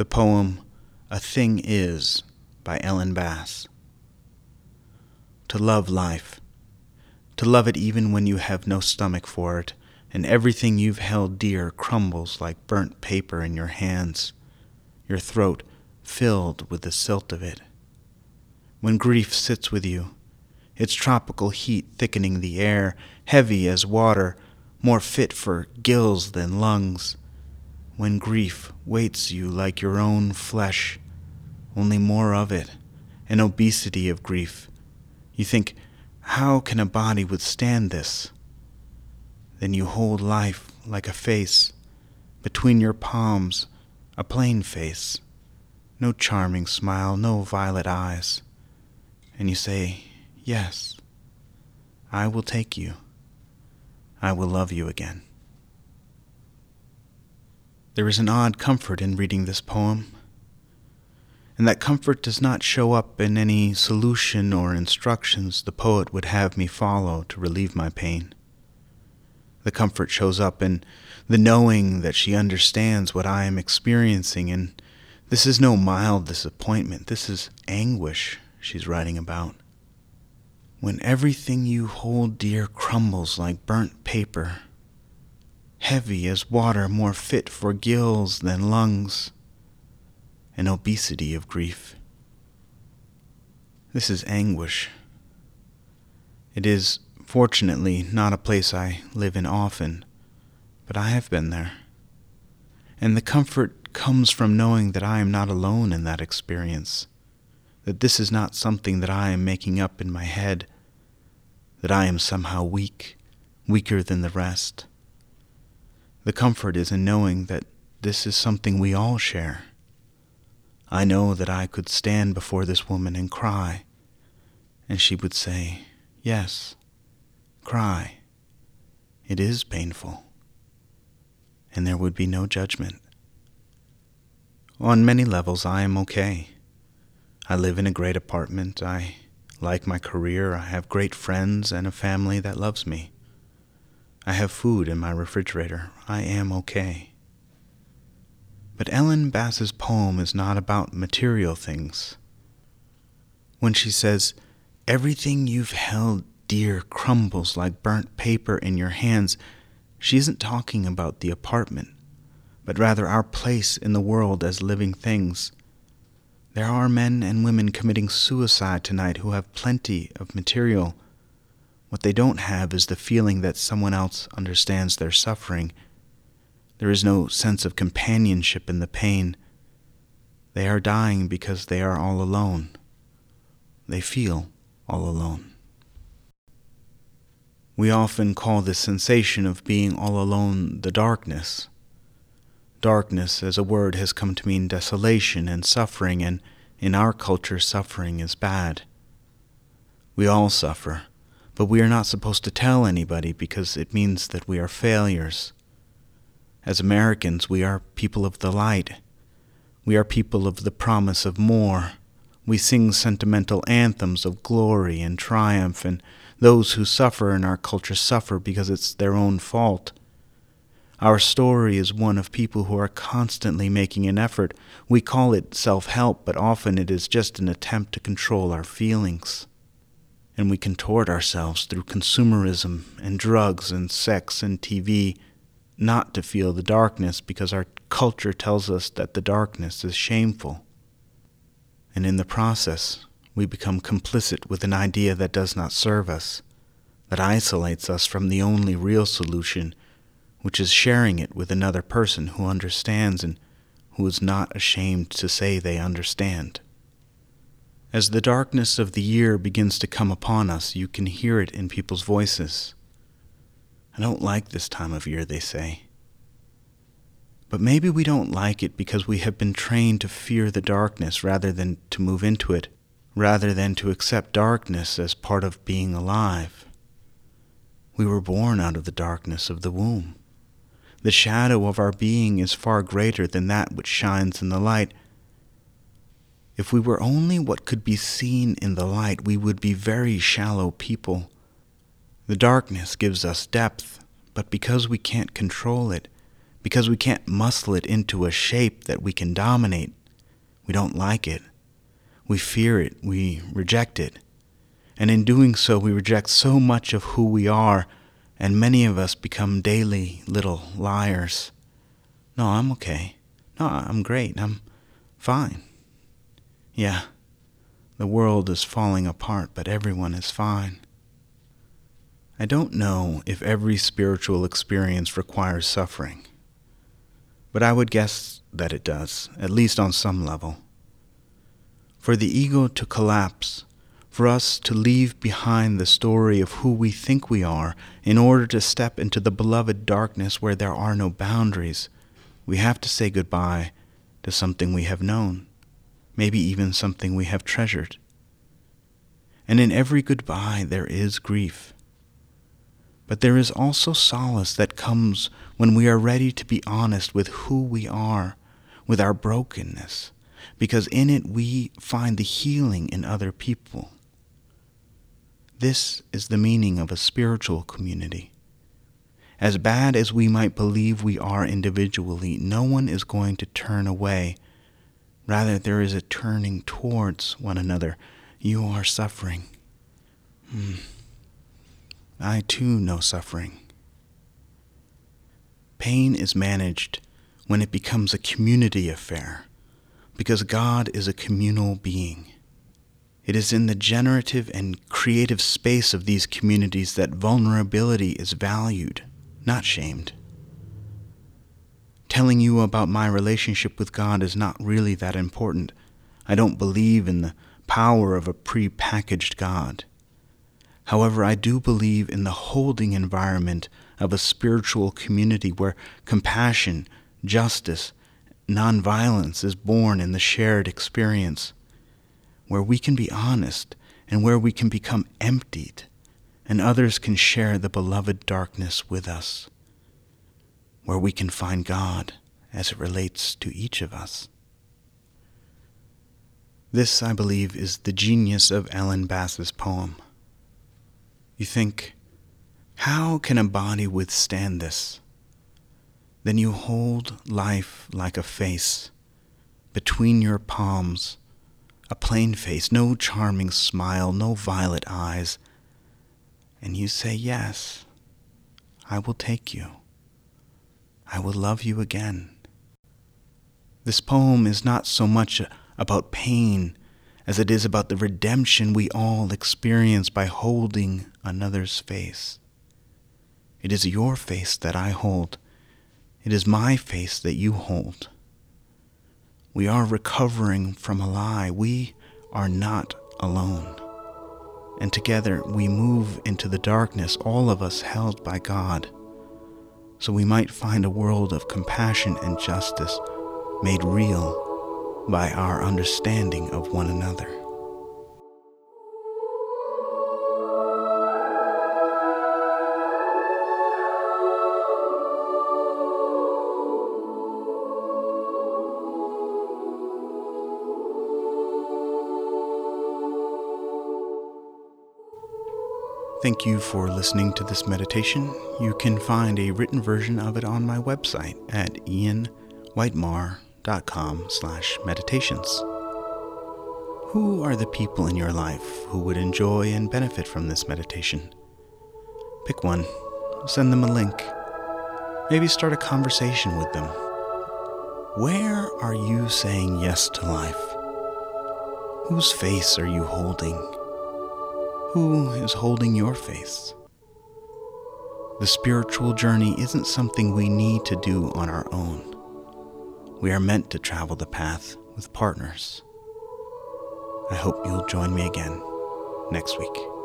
the poem A Thing Is by Ellen Bass. To love life, to love it even when you have no stomach for it, and everything you've held dear crumbles like burnt paper in your hands, your throat filled with the silt of it. When grief sits with you, its tropical heat thickening the air, heavy as water, more fit for gills than lungs, when grief weights you like your own flesh, only more of it, an obesity of grief. You think, how can a body withstand this? Then you hold life like a face, between your palms, a plain face, no charming smile, no violet eyes. And you say, Yes, I will take you. I will love you again. There is an odd comfort in reading this poem, and that comfort does not show up in any solution or instructions the poet would have me follow to relieve my pain. The comfort shows up in the knowing that she understands what I am experiencing, and this is no mild disappointment, this is anguish she's writing about. When everything you hold dear crumbles like burnt paper, heavy as water, more fit for gills than lungs, an obesity of grief. This is anguish. It is, fortunately, not a place I live in often, but I have been there. And the comfort comes from knowing that I am not alone in that experience, that this is not something that I am making up in my head, that I am somehow weak, weaker than the rest. The comfort is in knowing that this is something we all share. I know that I could stand before this woman and cry, and she would say, Yes, cry. It is painful. And there would be no judgment. On many levels, I am okay. I live in a great apartment. I like my career. I have great friends and a family that loves me. I have food in my refrigerator. I am okay. But Ellen Bass's poem is not about material things. When she says, Everything you've held dear crumbles like burnt paper in your hands, she isn't talking about the apartment, but rather our place in the world as living things. There are men and women committing suicide tonight who have plenty of material what they don't have is the feeling that someone else understands their suffering. There is no sense of companionship in the pain. They are dying because they are all alone. They feel all alone. We often call this sensation of being all alone the darkness. Darkness as a word has come to mean desolation and suffering, and in our culture, suffering is bad. We all suffer but we are not supposed to tell anybody because it means that we are failures. As Americans, we are people of the light. We are people of the promise of more. We sing sentimental anthems of glory and triumph, and those who suffer in our culture suffer because it's their own fault. Our story is one of people who are constantly making an effort. We call it self help, but often it is just an attempt to control our feelings and we contort ourselves through consumerism and drugs and sex and TV not to feel the darkness because our culture tells us that the darkness is shameful. And in the process, we become complicit with an idea that does not serve us, that isolates us from the only real solution, which is sharing it with another person who understands and who is not ashamed to say they understand. As the darkness of the year begins to come upon us, you can hear it in people's voices. I don't like this time of year, they say. But maybe we don't like it because we have been trained to fear the darkness rather than to move into it, rather than to accept darkness as part of being alive. We were born out of the darkness of the womb. The shadow of our being is far greater than that which shines in the light, if we were only what could be seen in the light, we would be very shallow people. The darkness gives us depth, but because we can't control it, because we can't muscle it into a shape that we can dominate. We don't like it. We fear it. We reject it. And in doing so, we reject so much of who we are, and many of us become daily little liars. No, I'm okay. No, I'm great. I'm fine. Yeah, the world is falling apart, but everyone is fine. I don't know if every spiritual experience requires suffering, but I would guess that it does, at least on some level. For the ego to collapse, for us to leave behind the story of who we think we are in order to step into the beloved darkness where there are no boundaries, we have to say goodbye to something we have known, maybe even something we have treasured. And in every goodbye there is grief. But there is also solace that comes when we are ready to be honest with who we are, with our brokenness, because in it we find the healing in other people. This is the meaning of a spiritual community. As bad as we might believe we are individually, no one is going to turn away. Rather, there is a turning towards one another. You are suffering. Hmm. I too know suffering. Pain is managed when it becomes a community affair, because God is a communal being. It is in the generative and creative space of these communities that vulnerability is valued, not shamed. Telling you about my relationship with God is not really that important. I don't believe in the power of a pre-packaged God. However, I do believe in the holding environment of a spiritual community where compassion, justice, nonviolence is born in the shared experience, where we can be honest and where we can become emptied, and others can share the beloved darkness with us, where we can find God as it relates to each of us. This, I believe, is the genius of Ellen Bass's poem. You think, how can a body withstand this? Then you hold life like a face between your palms, a plain face, no charming smile, no violet eyes, and you say, Yes, I will take you. I will love you again. This poem is not so much about pain as it is about the redemption we all experience by holding another's face. It is your face that I hold. It is my face that you hold. We are recovering from a lie. We are not alone. And together we move into the darkness, all of us held by God, so we might find a world of compassion and justice made real by our understanding of one another. Thank you for listening to this meditation. You can find a written version of it on my website at ianwhitemaher.com slash meditations. Who are the people in your life who would enjoy and benefit from this meditation? Pick one, send them a link, maybe start a conversation with them. Where are you saying yes to life? Whose face are you holding? Who is holding your face? The spiritual journey isn't something we need to do on our own. We are meant to travel the path with partners. I hope you'll join me again next week.